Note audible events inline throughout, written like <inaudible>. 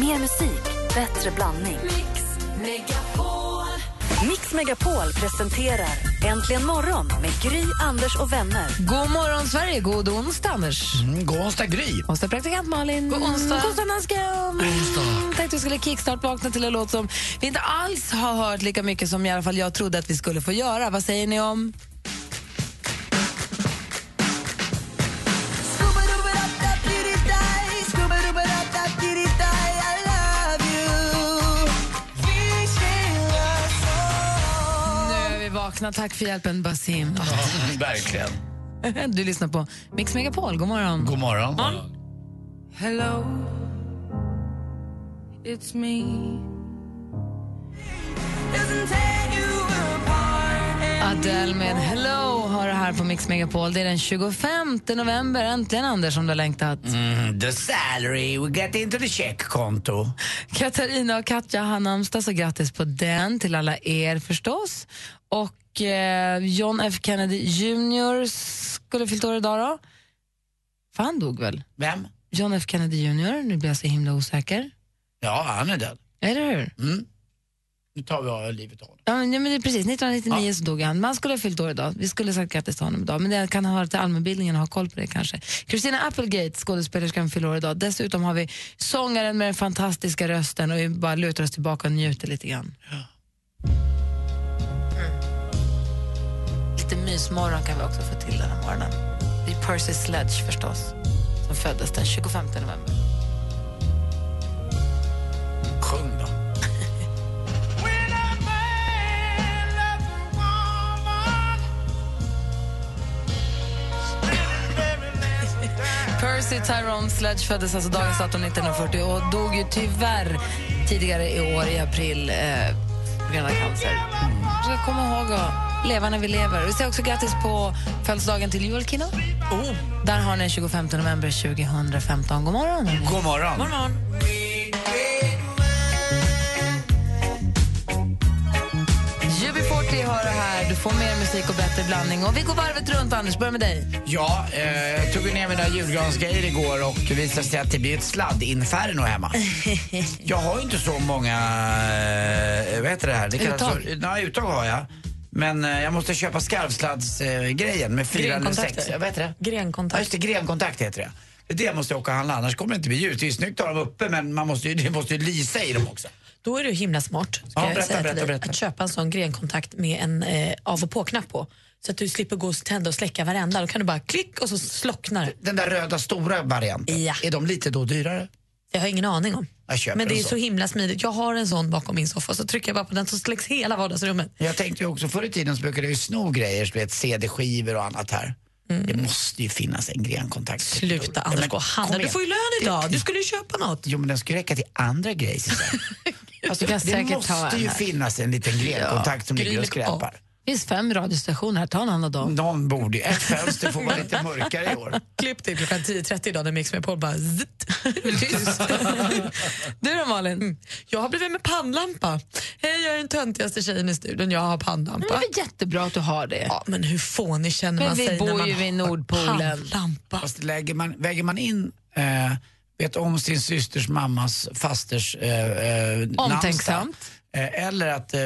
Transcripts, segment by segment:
Mer musik, bättre blandning. Mix Megapol. Mix Megapol presenterar Äntligen morgon med Gry, Anders och vänner. God morgon, Sverige. God onsdag, Anders. Mm, god onsdag, Gry. Onsdag, praktikant Malin. God onsdag. God onsdag, Nansken. Tänkte vi skulle kickstart-vakna till en låt som vi inte alls har hört lika mycket som i alla fall jag trodde att vi skulle få göra. Vad säger ni om? Vakna. Tack för hjälpen, Basim. <laughs> Verkligen. Du lyssnar på Mix Megapol. God morgon. God morgon. Hello, it's me. Adele med Hello har det här på Mix Megapol. Det är den 25 november. Äntligen, Anders, som du har längtat. Mm, the salary we get into the checkkonto. Katarina och Katja har namnsdag, så grattis på den till alla er förstås. Och eh, John F Kennedy Jr skulle fyllt år idag då. För han dog väl? Vem? John F Kennedy Jr. Nu blir jag så himla osäker. Ja, han är död. Eller hur? Mm. Nu tar vi av livet av honom. Ja, men, ja, men det är precis, 1999 så dog han. Man skulle ha fyllt år idag. Vi skulle ha sagt grattis till honom idag. Men det kan höra till allmänbildningen och ha koll på det kanske. Christina Applegate, skådespelerskan, fyller år idag. Dessutom har vi sångaren med den fantastiska rösten och vi bara lutar oss tillbaka och njuter lite grann. Mm. Lite mysmorgon kan vi också få till den här morgonen. Det är Percy Sledge förstås, som föddes den 25 november. Sjung då. Percy Tyrone Sledge föddes alltså dagens datum 1940 och dog ju tyvärr tidigare i år i april eh, på grund av cancer. Så jag kommer ihåg att leva när vi lever. Vi säger också grattis på födelsedagen till Joel Kinnaman. Oh. Där har ni den 25 november 2015. God morgon. God morgon. God morgon. UB40 har det här. Du får mer musik och bättre blandning. Och vi går varvet runt, Anders. Börja med dig. Ja, eh, jag tog ner mina julgransgrejer igår och det visade sig att det blir ett sladdinferno hemma. <laughs> jag har ju inte så många, eh, vad heter det här? Det Uttag. för- Nej, uttag har jag. Men eh, jag måste köpa skarvsladdsgrejen med fyra eller sex. Ja, vad heter det? Ja, Grenkontakt. just det, grenkontakt heter det. Det måste jag åka och handla, annars kommer det inte bli ljus. Det är snyggt att ha dem uppe men man måste ju, det måste ju lysa i dem också. Då är du himla smart ska Ja, jag berätta, säga till berätta, dig, berätta. att köpa en sån grenkontakt med en eh, av och på-knapp på. Så att du slipper gå och tända och släcka varenda. Då kan du bara klick och så slocknar. Den där röda stora varianten, Ja. är de lite då dyrare? Jag har ingen aning om. Men det är så himla smidigt. Jag har en sån bakom min soffa så trycker jag bara på den så släcks hela vardagsrummet. Jag tänkte ju också förr i tiden så brukade jag ju sno grejer, vet CD-skivor och annat här. Det måste ju finnas en grenkontakt. Sluta Ja, Anders, gå och handla. Du får ju lön idag. Du skulle ju köpa något. Jo men den ju räcka till andra grejer <laughs> kan Det måste ju här. finnas en liten grenkontakt som ligger och skräpar. Det finns fem radiostationer här. Ta en annan dag. Någon borde ett fönster får vara lite mörkare i år. <laughs> Klipp till klockan 10.30 idag när Mix med på bara zitt. <laughs> Tyst. <laughs> Du då, Malin? Mm. Jag har blivit med pannlampa. Hej, jag är den töntigaste tjejen i studion. Jag har Det pannlampa. är väl jättebra att du har det. Ja, men hur fånig känner Men man vi sig bor när man ju vid har Nordpolen. pannlampa? Fast lägger man, väger man in eh, vet om sin systers mammas fasters eh, eh, Omtänksamt. Eh, eller att eh,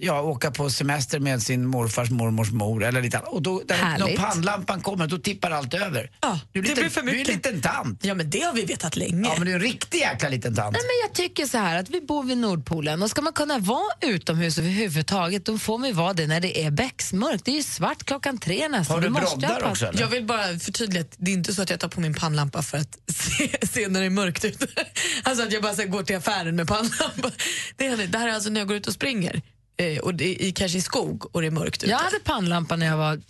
ja, åka på semester med sin morfars mormors mor. Eller lite. Och då, där, när pannlampan kommer, då tippar allt över. Ja, du är det liten, blir för Du är en mycket. liten tant. Ja, men det har vi vetat länge. Ja, men du är en riktig jäkla liten tant. Nej, men jag tycker så här att vi bor vid Nordpolen och ska man kunna vara utomhus överhuvudtaget då får man ju vara det när det är becksmörkt. Det är ju svart klockan tre nästan. Har du måste broddar också eller? Jag vill bara förtydliga att det är inte så att jag tar på min pannlampa för att <laughs> se, se när det är mörkt ute. Alltså att jag bara så här, går till affären med pannlampa. Det, är, det här är alltså när jag går ut och springer. Eh, och det är i, kanske i skog och det är mörkt ute. Jag hade pannlampa när jag var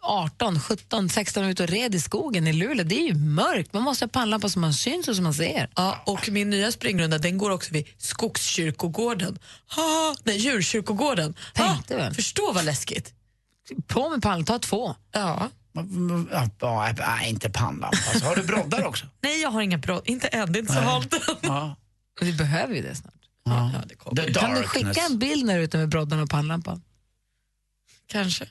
18, 17, 16 och ute och red i skogen i Luleå. Det är ju mörkt. Man måste ha pannlampa så man syns och så man ser. Ja, och min nya springrunda den går också vid Skogskyrkogården. Ha, nej, djurkyrkogården. Tänkte Ha, förstå vad läskigt. På med pannlampa, ta två. Ja. Nej, inte pannlampa. Alltså, har du broddar också? <laughs> Nej, jag har inga bra, inte än, det är inte så halt. Vi behöver ju det snart. Ja, det kommer. The Kan du skicka en bild när du är ute med broddarna och pannlampan? Kanske.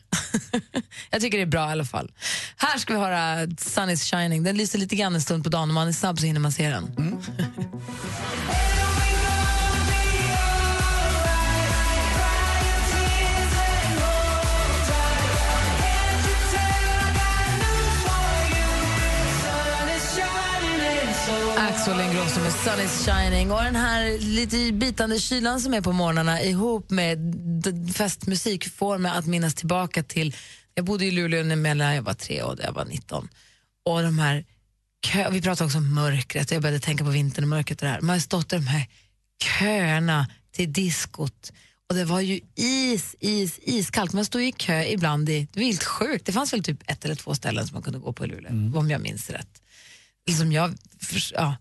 <laughs> Jag tycker det är bra i alla fall. Här ska vi höra Sun is shining. Den lyser lite grann en stund på dagen. Om man är snabb så hinner man se den. <laughs> Axel Ingrosso med Sun is shining. Och den här lite bitande kylan som är på morgnarna ihop med festmusik får mig att minnas tillbaka till... Jag bodde i Luleå mellan jag var tre och jag var 19. Och de här kö, vi pratade också om mörkret och jag började tänka på vintern och mörkret och det här. Man har stått i de här köerna till diskot och det var ju is, is, iskallt. Man stod i kö ibland i, det var helt sjukt. Det fanns väl typ ett eller två ställen som man kunde gå på i Luleå, om jag minns rätt. Liksom jag, ja.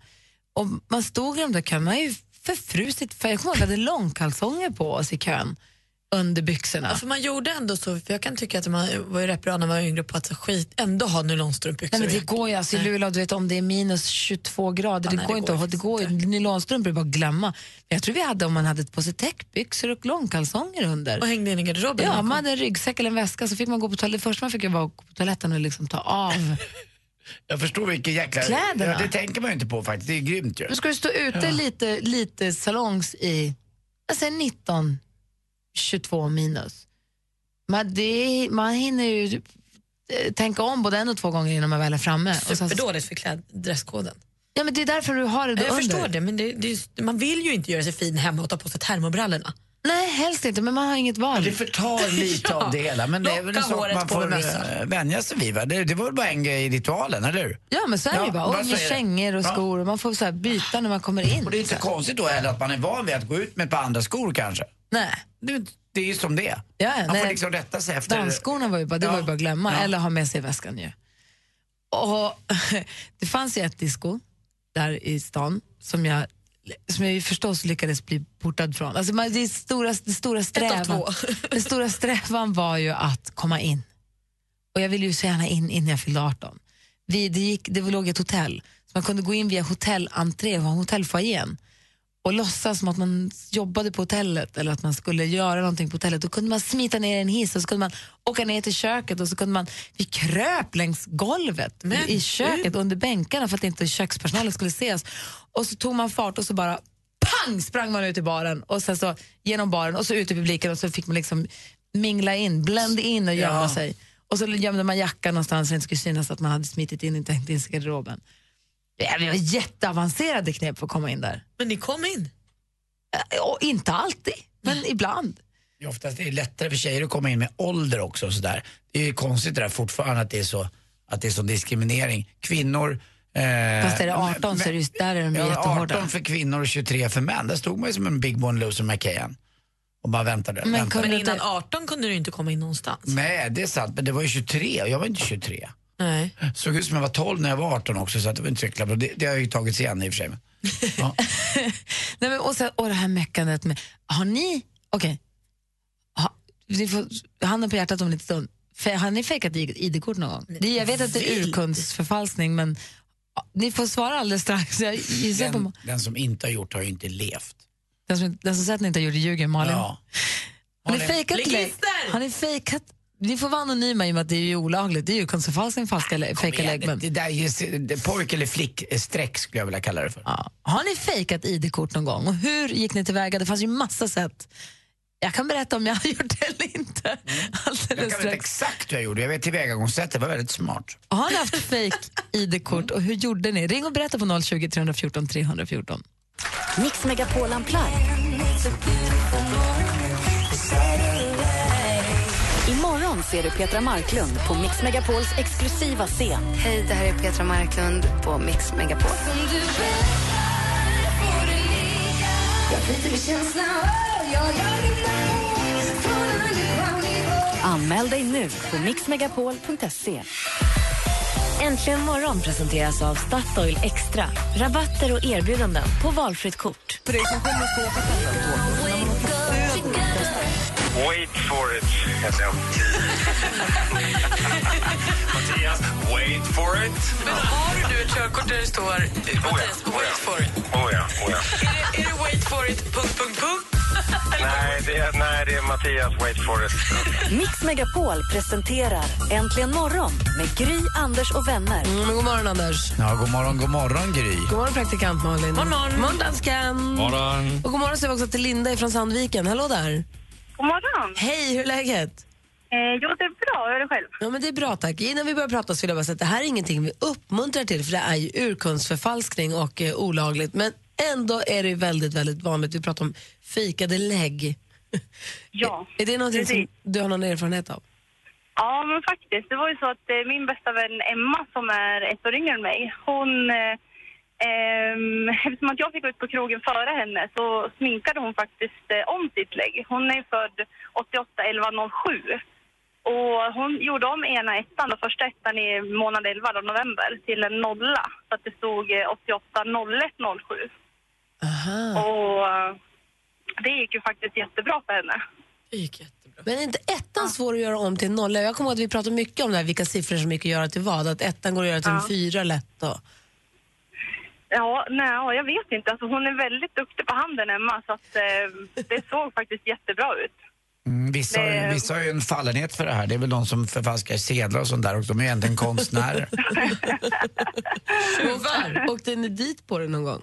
Och man stod i de där köerna, man är ju förfrusit för jag kommer ihåg att vi hade långkalsonger på oss i kön under byxorna. Ja, för man gjorde ändå så, för jag kan tycka att man var ju rätt bra när man var yngre på att skit, ändå ha nylonstrumpbyxor. Nej, men det går ju, alltså, i Luleå, du vet, om det är minus 22 grader, det nej, går det inte går ha, det går ju, nylonstrumpor är bara att glömma. Men jag tror vi hade, om man hade på sig täckbyxor och långkalsonger under. Och hängde in i garderoben. Ja, man hade en ryggsäck eller en väska så fick man gå på toaletten. Först man fick jag vara på toaletten och liksom ta av. <laughs> Jag förstår vilken jäkla... Kläderna. Ja, det tänker man ju inte på faktiskt. Det är grymt ju. Nu ska du stå ute lite, lite salongs i, jag säger 19, 22 minus. Man, det, man hinner ju eh, tänka om både en och två gånger innan man väl är framme. Superdåligt för kläd, dresskoden. ja, men det är därför du har det Jag under. förstår det, men det, det, man vill ju inte göra sig fin hemma och ta på sig termobrallorna. Nej, helst inte, men man har inget val. Det förtar <laughs> lite av det hela. Men det är väl håret man får äh, vänja sig vid. Va? Det, det var väl bara en grej i ritualen, eller hur? Ja, men så är det Ja, ju bara. Och så med kängor och Ja. skor. Och man får så byta när man kommer in. Och det är inte konstigt då heller att man är van vid att gå ut med ett par andra skor kanske. Nej. Det, det är ju som det. Ja, Man får liksom rätta sig efter... Dansskorna var ju bara, det Ja. var ju bara att glömma. Ja. Eller ha med sig väskan ju. Och <laughs> det fanns ju ett disco där i stan som jag, som jag ju förstås lyckades bli portad från. Alltså man, det, stora, det stora strävan, den stora strävan var ju att komma in. Och jag ville ju så gärna in innan jag fyllde 18. Vi, det, gick, det låg ett hotell, så man kunde gå in via hotellentré, hotellfoajén och låtsas som att man jobbade på hotellet eller att man skulle göra någonting på hotellet. Då kunde man smita ner i en hiss och så kunde man åka ner till köket och så kunde man, vi kröp längs golvet Men i köket under bänkarna för att inte kökspersonalen skulle se oss. Och så tog man fart och så bara pang sprang man ut i baren och sen så genom baren och så ut i publiken och så fick man liksom mingla in, blända in och gömma Ja. sig. Och så gömde man jackan någonstans så det inte skulle synas att man hade smitit in och inte hängt in sig i garderoben. Ja, Det var jätteavancerade knep för att komma in där. Men ni kom in. Eh, Och inte alltid, men ibland. Ja, Oftast är det lättare för tjejer att komma in med ålder också. Och så där. Det är ju konstigt det där fortfarande att det är så, att det är så diskriminering. Kvinnor... Eh, Fast är det 18 så är det där är de ja, jättehårda. 18 för kvinnor och 23 för män. Där stod man ju som en big bone loser McKayan och bara väntade. Men väntade. Men innan 18 kunde du inte komma in någonstans. Nej, det är sant. Men det var ju 23 och jag var inte 23. Nej. Såg ut som jag var 12 när jag var 18 också så att det var inte så jäkla bra. Det, det har ju tagits igen i och för sig. men- <laughs> Ja. Nej, men, och, sen, och det här meckandet med, har ni, okej, ha, ni får handen på hjärtat om en liten stund, har ni fejkat ID- ID-kort någon gång? Det, jag vet att det är urkundsförfalskning men ni får svara alldeles strax. <laughs> Jag gissar på Den, den som inte har gjort har ju inte levt. den som, den som säger att ni inte har gjort det ljuger, Malin. Ja. Har ni fejkat! Har ni fejkat? Ni får vara anonyma i och med att det är ju olagligt. Det är ju urkundsförfalskning, falska lä- fejka igen, lägg. Men, Det där är pojk eller flick-streck skulle jag vilja kalla det för. ja. Har ni fejkat ID-kort någon gång? Och hur gick ni tillväga? Det fanns ju massa sätt. Jag kan berätta om jag <laughs> har gjort det eller inte. Mm. Jag kan strax. exakt hur jag gjorde. Jag vet tillvägagångssättet, det var väldigt smart. Har ni haft <laughs> fake ID-kort och hur gjorde ni? Ring och berätta på 020 314 314. Mix Megapol Unplugged. Ser du Petra Marklund på Mix Megapols exklusiva scen. Hej, det här är Petra Marklund på Mix Megapol. Anmäl dig nu på mixmegapol.se. Äntligen morgon presenteras av Statoil Extra. Rabatter och erbjudanden på valfritt kort. Wait for it. <laughs> Mattias, wait for it. Men har du ett körkort där det står eh, Mattias, oh wait for it? Oh ja, oh ja. Är det, är det wait for it, punkt, punkt, punkt? Nej, det är, nej, det är Mattias, wait for it. Mix Megapol presenterar Äntligen morgon med Gry, Anders och vänner. Mm, god morgon, Anders. Ja, god morgon, god morgon Gry. God morgon, praktikant Malin. God morgon. God morgon, dansken. Morgon. Och god morgon säger vi också till Linda från Sandviken. Hallå där. God morgon. Hej, hur är läget? Eh, jo, det är bra. Hur är det själv? Ja, men det är bra tack. Innan vi börjar prata så vill jag bara säga att det här är ingenting vi uppmuntrar till för det är ju urkundsförfalskning och eh, olagligt. Men ändå är det ju väldigt, väldigt vanligt. Vi pratar om fikade lägg. <laughs> Ja, är det någonting som precis. du har någon erfarenhet av? Ja, men faktiskt. Det var ju så att eh, min bästa vän Emma, som är ett år yngre än mig, hon... Eh, ehm, eftersom att jag fick gå ut på krogen före henne så sminkade hon faktiskt eh, om sitt lägg. Hon är född 88 11 07. Och hon gjorde om ena ettan, då, första ettan i månad 11, då, november, till en nolla. Så att det stod eh, 88 01 07. Aha. Och eh, det gick ju faktiskt jättebra för henne. Det gick jättebra. Men är inte ettan svår att göra om till en nolla? Jag kommer ihåg att vi pratade mycket om det här, vilka siffror som gick att göra till vad. Att ettan går att göra till en Ja. fyra lätt då. Ja, nej, ja, jag vet inte. Alltså, hon är väldigt duktig på handen, Emma, så att, eh, det såg <laughs> faktiskt jättebra ut. Mm, vissa, har Det- vissa har ju en fallenhet för det här. Det är väl de som förfalskar sedlar och sånt där och de är ju egentligen konstnärer. <laughs> <laughs> Tyvärr. Åkte ni dit på det någon gång?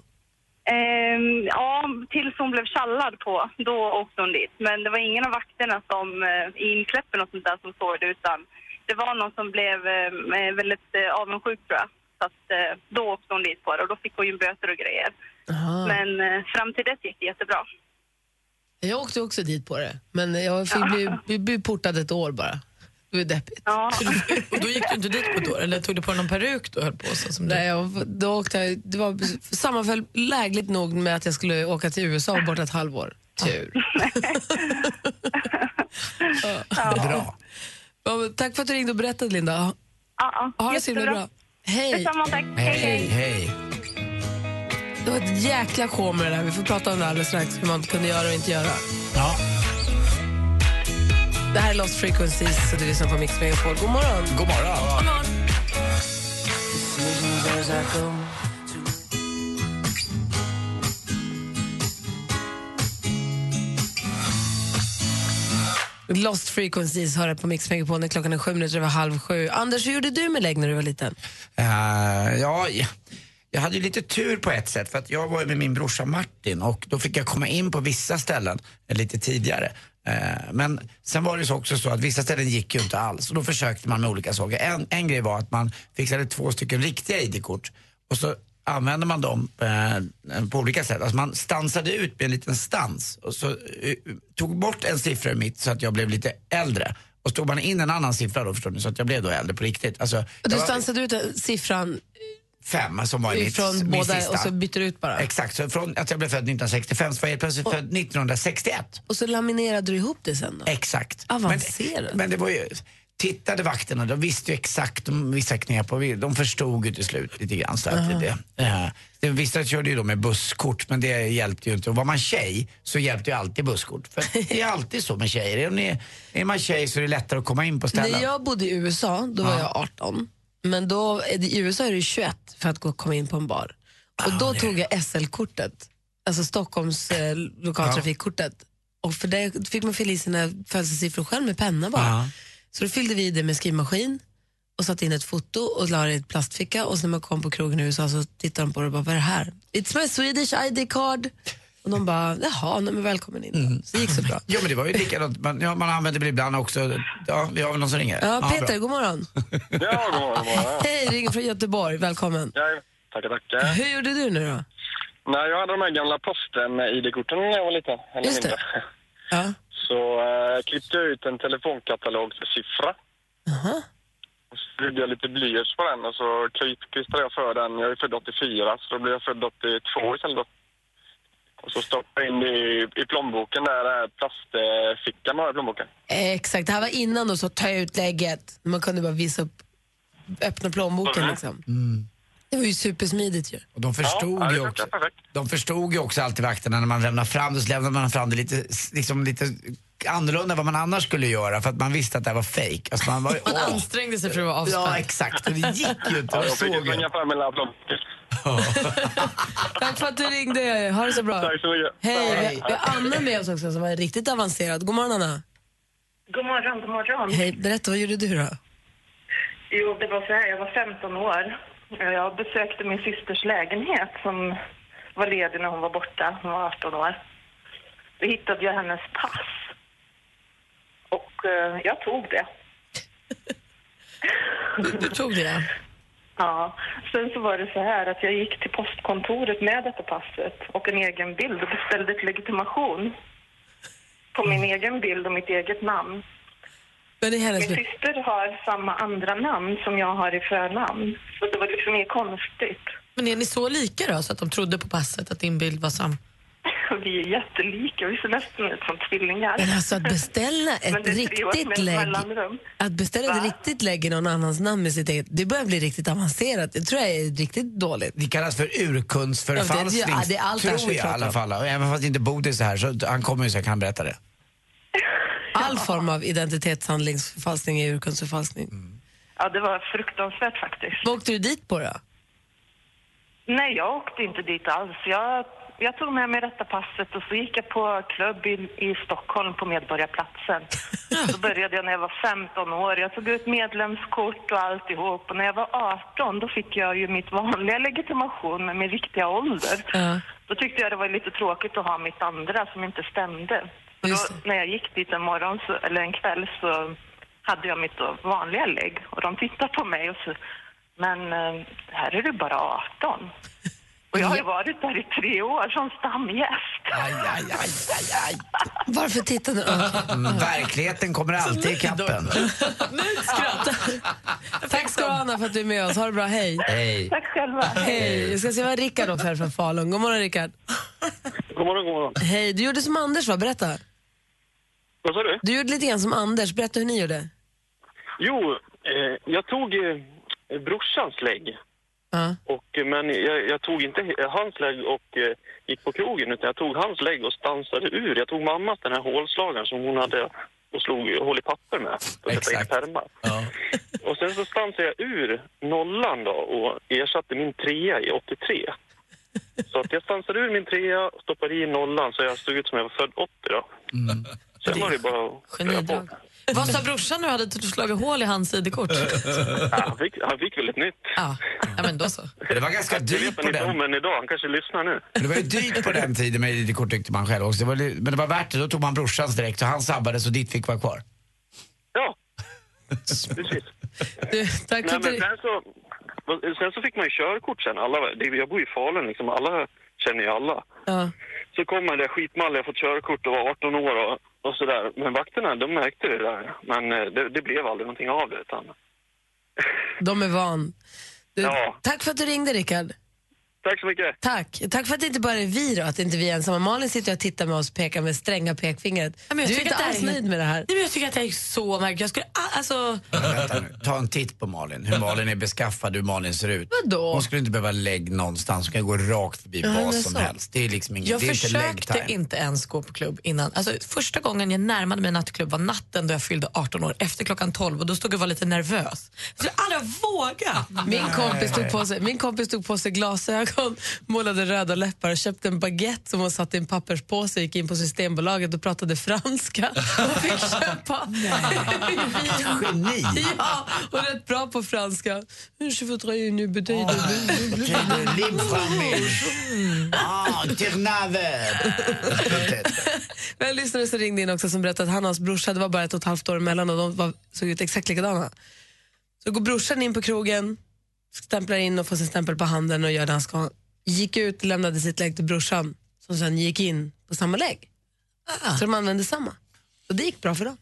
Ehm, ja, tills hon blev tjallad på, då åkte hon dit. Men det var ingen av vakterna som, eh, i inkläppen och sånt där som såg det, utan det var någon som blev eh, väldigt eh, avundsjuk tror jag. Så att, eh, då åkte hon dit på det och då fick hon ju böter och grejer. Aha. Men eh, fram till dess gick det jättebra. Jag åkte också dit på det, men jag fick bli, bli, bli portad ett år bara. Det var deppigt. Ja, Och då gick du inte dit på ett år? Eller tog du på någon peruk du höll på så? Som. Nej, jag, då åkte jag, det var, sammanföll lägligt nog med att jag skulle åka till USA och borta ett halvår. Tur. Bra. <laughs> Ja, Tack för att du ringde och berättade, Linda. ja, ja Ha det så himla bra. Hej. Detsamma, tack. Hej, hej, hej. Det var ett jäkla show med det där. Vi får prata om det alldeles strax, hur man kunde göra och inte göra. Ja. Det här är Lost Frequencies och du lyssnar på Mix Megapol. God morgon. God morgon. Lost Frequencies hör på Mix Megapone. klockan är sju minuter över halv sju. Anders, hur gjorde du med lägg när du var liten? Uh, ja, jag- hade ju lite tur på ett sätt för att jag var ju med min brorsa Martin och då fick jag komma in på vissa ställen eh, lite tidigare. Eh, men sen var det också så att vissa ställen gick ju inte alls och då försökte man med olika saker. En, en grej var att man fixade två stycken riktiga ID-kort och så använde man dem eh, på olika sätt. Alltså man stansade ut med en liten stans och så eh, tog bort en siffra mitt så att jag blev lite äldre. Och så tog man in en annan siffra då förstår ni, så att jag blev då äldre på riktigt. Alltså, Och du var- stansade ut den siffran fem som var mitt, från min båda sista. och så byter du ut bara? Exakt, så från att jag blev född 1965 så var jag plötsligt född 1961. Och så laminerade du ihop det sen då? Exakt. Avancerat. Men, men det var ju, tittade vakterna, de visste ju exakt vissa knep och vi- de förstod ju till slut lite grann. Så att det, eh, det, vissa körde ju då med busskort men det hjälpte ju inte. Och var man tjej så hjälpte ju alltid busskort. För <laughs> det är alltid så med tjejer. Är, är man tjej så är det lättare att komma in på ställen. När jag bodde i USA, då var Ja. jag 18. Men då, i USA är det 21 för att gå, komma in på en bar. Och då tog jag SL-kortet, alltså Stockholms eh, lokaltrafikkortet. Och för det fick man fylla i sina födelsesiffror själv med penna bara. Ja. Så då fyllde vi det med skrivmaskin och satte in ett foto och la det i ett plastficka och sen när man kom på krogen i USA så tittade de på det och bara, vad är det här? It's my Swedish ID card. Och de bara, jaha, nej, men välkommen in. Mm. Så det gick så bra. Jo men det var ju likadant, man, ja, man använder väl ibland också, ja vi har väl någon som ringer? Ja, Peter, bra. god morgon. Ja, god morgon. God morgon. Hej, ringer från Göteborg, välkommen. Ja, tackar, tackar. Hur gjorde du nu då? När jag hade de här gamla posten-ID-korten när jag var liten, eller Just det. mindre, Ja. Så äh, klippte jag ut en telefonkatalogssiffra. Aha. Och så gjorde jag lite blyerts på den och så klistrade jag för den. Jag är född 84, så då blev jag född 82 istället. Och så stoppade jag in det i, i plånboken där, den här plastfickan man har i plånboken. Exakt, det här var innan då så ta ut lägget. Man kunde bara visa upp, öppna plånboken liksom. Det var ju supersmidigt ju. Och de förstod ja, ju också. De förstod ju också alltid vakterna när man lämnar fram det så lämnar man fram det lite, liksom lite annorlunda än vad man annars skulle göra för att man visste att det här var fake. Alltså man var, <laughs> Man åh. ansträngde sig för att vara Ja avspänd. exakt, och det gick ju inte. Ja, Jag jag fick ju. fram plånboken. <laughs> Tack för att du ringde, ha det så bra. Tack så mycket. Hej, vi vi har Anna med oss också som är riktigt avancerad. God morgon Anna. God morgon, god morgon. Hej, berätta, vad gjorde du då? Jo, det var så här. Jag var 15 år. Jag besökte min systers lägenhet som var ledig när hon var borta. Hon var 18 år. Då hittade jag hennes pass. Och eh, jag tog det. Du, du tog det? Ja. Sen så var det så här att jag gick till postkontoret med detta passet och en egen bild och beställde ett legitimation på min egen bild och mitt eget namn. Men i hennes... Min syster har samma andra namn som jag har i förnamn. Så det var liksom inget konstigt. Men är ni så lika då, så att de trodde på passet att din bild var sam? <laughs> Vi är jättelika, vi ser nästan ut som tvillingar. Men alltså att beställa <laughs> ett det är riktigt lägg mellanrum. att beställa ett Va? riktigt lägg i någon annans namn med sitt eget, det börjar bli riktigt avancerat. Det tror jag är riktigt dåligt. Det kallas för urkundsförfalskning, Ja, det- ja, det är allt det tror jag i alla fall. Även fast inte Bodil är här, så han kommer ju så jag kan berätta det. All form av identitetshandlingsförfalskning är urkundsförfalskning. Ja, det var fruktansvärt faktiskt. Vad åkte du dit på då? Nej, jag åkte inte dit alls. Jag, jag tog med mig detta passet och så gick jag på klubb i, i Stockholm på Medborgarplatsen. <laughs> Då började jag när jag var 15 år. Jag tog ut medlemskort och alltihop. Och när jag var 18 då fick jag ju mitt vanliga legitimation med min riktiga ålder. Ja. Då tyckte jag det var lite tråkigt att ha mitt andra som inte stämde. Så Just då, när jag gick dit en morgon, så, eller en kväll, så hade jag mitt vanliga lägg. Och de tittade på mig och så, men eh, här är du bara 18. Och jag har ju varit där i tre år som stamgäst. Aj, aj, aj, aj, aj. Varför tittade du? Mm, verkligheten kommer alltid i kappen. <laughs> Tack ska du ha Anna för att du är med oss. Ha det bra, hej. Hej. Tack själva. Hej. Jag ska se vad Rickard också här från Falun. God morgon Rickard. God morgon, god morgon. Hej, du gjorde som Anders va? Berätta. Vad sa du? Du gjorde lite grann som Anders. Berätta hur ni gjorde. Jo, eh, jag tog eh, brorsans lägg. Ja. Och, eh, men jag, jag tog inte hans lägg och eh, gick på krogen utan jag tog hans lägg och stansade ur. Jag tog mammas den här hålslagaren som hon hade och slog hål i papper med Exakt. Ja. <laughs> Och sen så stansade jag ur nollan då och ersatte min trea i 83. Så att jag stansade ur min trea, stoppade i nollan så jag såg ut som jag var född 80 då. Sen var det bara att köra på. Vad sa brorsan nu? Hade du slagit hål i hans ID-kort? Ja, han, fick, han fick väl ett nytt. Ja. ja, men då så. Det var ganska dyrt på den. än idag. Han kanske lyssnar nu. Det var ju dyrt på den tiden med ID-kort tyckte man själv också. Det var, men det var värt det. Då tog man brorsans direkt och han sabbades och ditt fick vara kvar. Ja, <laughs> precis. Du, tack Nej, men sen, så, sen så fick man ju körkort sen. Alla, jag bor ju i Falun, liksom. alla känner ju alla. Ja. Så kom man där skitmallig, jag fått körkort och var 18 år och, och sådär. Men vakterna, de märkte det där. Men eh, det, det blev aldrig någonting av det. Utan, De är van. Du, Ja. Tack för att du ringde Rickard. Tack så mycket. Tack. Tack för att det inte bara är vi då, att inte vi är ensamma. Malin sitter och tittar med oss och pekar med stränga pekfingret. Ja, men jag du är tycker inte alls är- nöjd med det här. Nej, men jag tycker att det är så märkligt. Jag skulle, alltså, Vänta nu. Ta en titt på Malin. Hur Malin är beskaffad, hur Malin ser ut. Vadå? Hon skulle inte behöva lägg någonstans. Hon kan gå rakt förbi men vad som så. helst. Det är liksom inget, jag det är inte försökte time. inte ens gå på klubb innan. Alltså, första gången jag närmade mig nattklubb var natten då jag fyllde 18 år, efter klockan 12 och då stod jag och var lite nervös. Jag skulle aldrig våga. Min kompis, tog på sig, min kompis tog på sig glasögon, målade röda läppar och köpte en baguette som hon satte i en papperspåse gick in på Systembolaget och pratade franska och fick <laughs> köpa Geni! Ja, och rätt bra på franska. Je voudrais une bouteille de... Fromage. Ah, ternave. <laughs> Men En lyssnare som ringde in också som berättade att han och hans brorsa, det var bara ett och ett halvt år emellan och de var, såg ut exakt likadana. Så går brorsan in på krogen, stämplar in och får sin stämpel på handen och gör det han ska. Gick ut, lämnade sitt lägg till brorsan som sen gick in på samma lägg. Så de använde samma. Och det gick bra för dem.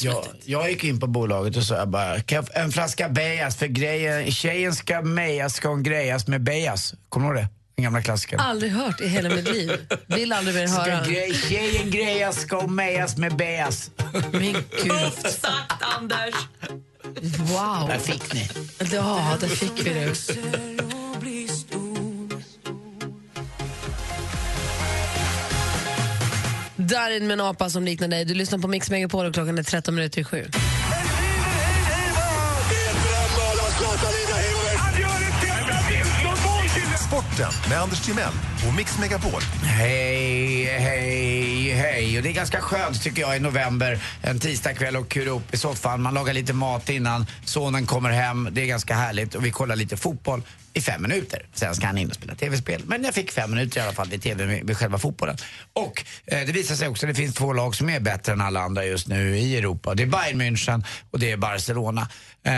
Ja, jag gick in på bolaget och sa jag bara, kan jag få en flaska Bejas för grejen, tjejen ska mejas, ska hon grejas med Bejas. Kommer du ihåg det? Den gamla klassikern. Aldrig hört i hela mitt liv. Vill aldrig mer höra. grej, tjejen grejas, ska hon mejas med Bejas. Min <laughs> gud. sagt, Anders! Wow. Där fick ni. Ja, där fick vi det. Darin med en apa som liknar dig. Du lyssnar på Mix Megapol och klockan är 13 minuter i sju. Sporten med Anders Timell och Mix Megapol. Hej, hej, hej. Och det är ganska skönt tycker jag i november, en tisdagkväll och kura upp i soffan. Man lagar lite mat innan, sonen kommer hem. Det är ganska härligt och vi kollar lite fotboll i fem minuter. Sen ska han in och spela tv-spel. Men jag fick fem minuter i alla fall i tv med, med själva fotbollen. Och eh, det visar sig också att det finns två lag som är bättre än alla andra just nu i Europa. Det är Bayern München och det är Barcelona. Eh,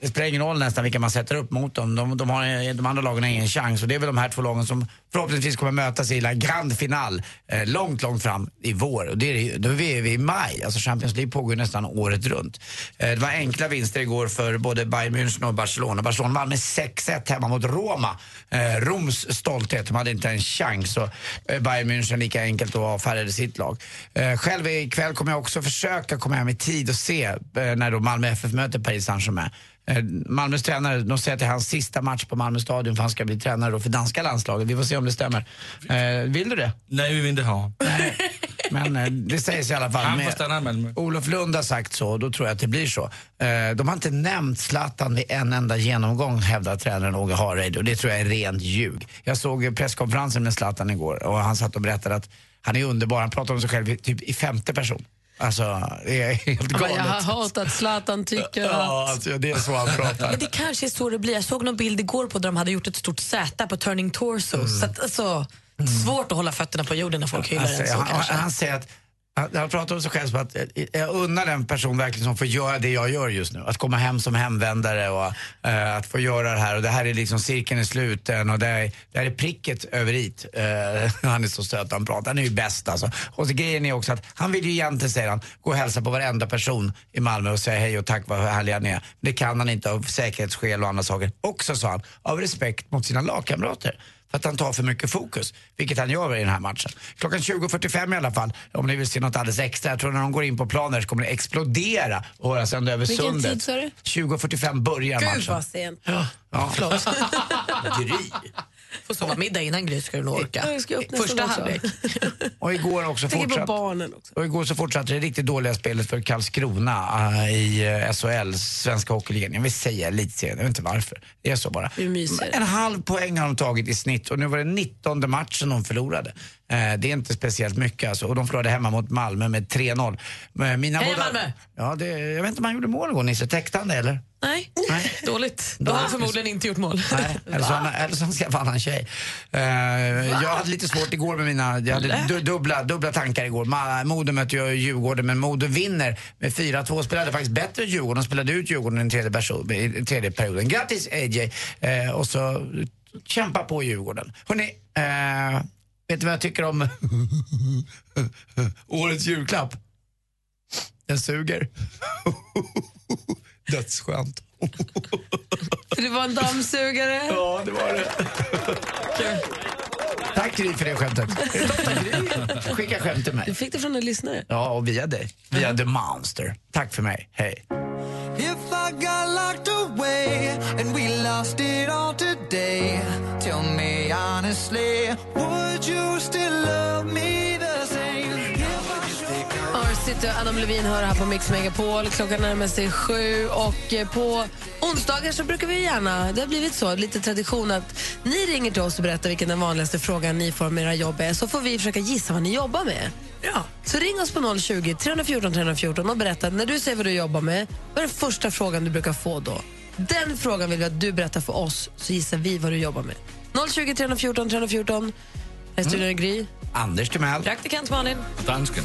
det spelar ingen roll nästan vilka man sätter upp mot dem. De, de, har, de andra lagen har ingen chans. Och det är väl de här två lagen som förhoppningsvis kommer mötas i la grand final eh, långt, långt fram i vår. Och det är, ju- då är vi, i maj. Alltså Champions League pågår ju nästan året runt. Eh, det var enkla vinster igår för både Bayern München och Barcelona. Barcelona vann med 6-1 hemma mot Roma. Eh, Roms stolthet, de hade inte en chans. Och eh, Bayern München lika enkelt och avfärdade sitt lag. Eh, själv ikväll kommer jag också försöka komma hem i tid och se eh, när då Malmö FF möter Paris Saint-Germain. Eh, Malmös tränare, de säger att det är hans sista match på Malmö stadion för han ska bli tränare för danska landslaget. Vi får se om det stämmer. Eh, vill du det? Nej, vi vill inte ha. Men eh, det sägs i alla fall. Han får Med- stanna Malmö. Olof Lund har sagt så, då tror jag att det blir så. Eh, de har inte nämnt Zlatan vid en enda genomgång, hävdar tränaren Åge Hareide. Och det tror jag är rent ljug. Jag såg presskonferensen med Zlatan igår och han satt och berättade att han är underbar. Han pratar om sig själv typ i femte person. Alltså, det är helt galet. jag har hört att Zlatan tycker Ja, att... alltså, det är så han pratar. Men det kanske är så det blir. Jag såg någon bild igår på där de hade gjort ett stort Z på Turning Torso. Mm. Så att, alltså, Svårt att hålla fötterna på jorden när folk hyllar Alltså, en så han, kanske. han, han säger att han, han pratar om sig själv som att eh, jag unnar den person verkligen som får göra det jag gör just nu. Att komma hem som hemvändare och eh, att få göra det här. Och det här är liksom cirkeln är sluten och det är, det här är pricket över it. Eh, <laughs> han är så söt han pratar. Han är ju bäst alltså. Och så grejen är också att han vill ju egentligen, säger han, gå och hälsa på varenda person i Malmö och säga hej och tack vad härliga ni är. Det kan han inte av säkerhetsskäl och andra saker. Också sa han, av respekt mot sina lagkamrater för att han tar för mycket fokus, vilket han gör i den här matchen. Klockan 20.45 i alla fall, om ni vill se något alldeles extra. Jag tror när de går in på planen så kommer det explodera och höras ända över Vilken sundet. tid sa du? 20.45 börjar Gud matchen. vad sent. Ja. Förlåt. <laughs> Gry. Får sova middag innan Gry ska du nog orka. Jag ska upp nästa Första halvlek. <laughs> Och igår också fortsatt. barnen också. Och igår så fortsatte det riktigt dåliga spelet för Karlskrona uh, i uh, SHL, Svenska Hockeyligan. Jag vill säga elitserien, jag vet inte varför. Det är så bara. En halv poäng har de tagit i snitt och nu var det 19 matchen de förlorade. Eh, det är inte speciellt mycket alltså. Och de förlorade hemma mot Malmö med 3-0. Men Mina Heja båda- Malmö! Ja, det, jag vet inte om han gjorde mål igår Nisse. Täckte han det eller? Nej, Nej. dåligt. Då har han förmodligen inte gjort mål. Nej, eller så, han, eller så han skaffade en tjej. Eh, jag hade lite svårt igår med mina, jag hade du, dubbla, dubbla tankar igår. Modo mötte ju Djurgården men Modo vinner med 4-2. Spelade faktiskt bättre än Djurgården. De spelade ut Djurgården i tredje, i tredje perioden. Grattis AJ! Eh, och så kämpa på Djurgården. Hörrni, eh, vet du vad jag tycker om <laughs> årets julklapp? Den suger. <laughs> Dödsskönt. <laughs> För det var en dammsugare. Ja, det var det. Tack Gry för det skämtet. Tack <laughs> Gry. Skicka skämt till Du mig. fick det från en lyssnare. Ja, och via dig. Via The Monster. Tack för mig. Hej. Arcity och Adam Levin hör här på Mix Megapol. Klockan närmar sig sju och eh, på onsdagar så brukar vi gärna, det har blivit så, lite tradition att ni ringer till oss och berättar vilken den vanligaste frågan ni får med era jobb är, så får vi försöka gissa vad ni jobbar med. Ja. Så ring oss på 020 314 314 och berätta, när du säger vad du jobbar med, vad är den första frågan du brukar få då? Den frågan vill vi att du berättar för oss, så gissar vi vad du jobbar med. 020 314 314. Här är studion Gry. Anders Timell. Praktikant Malin. Dansken.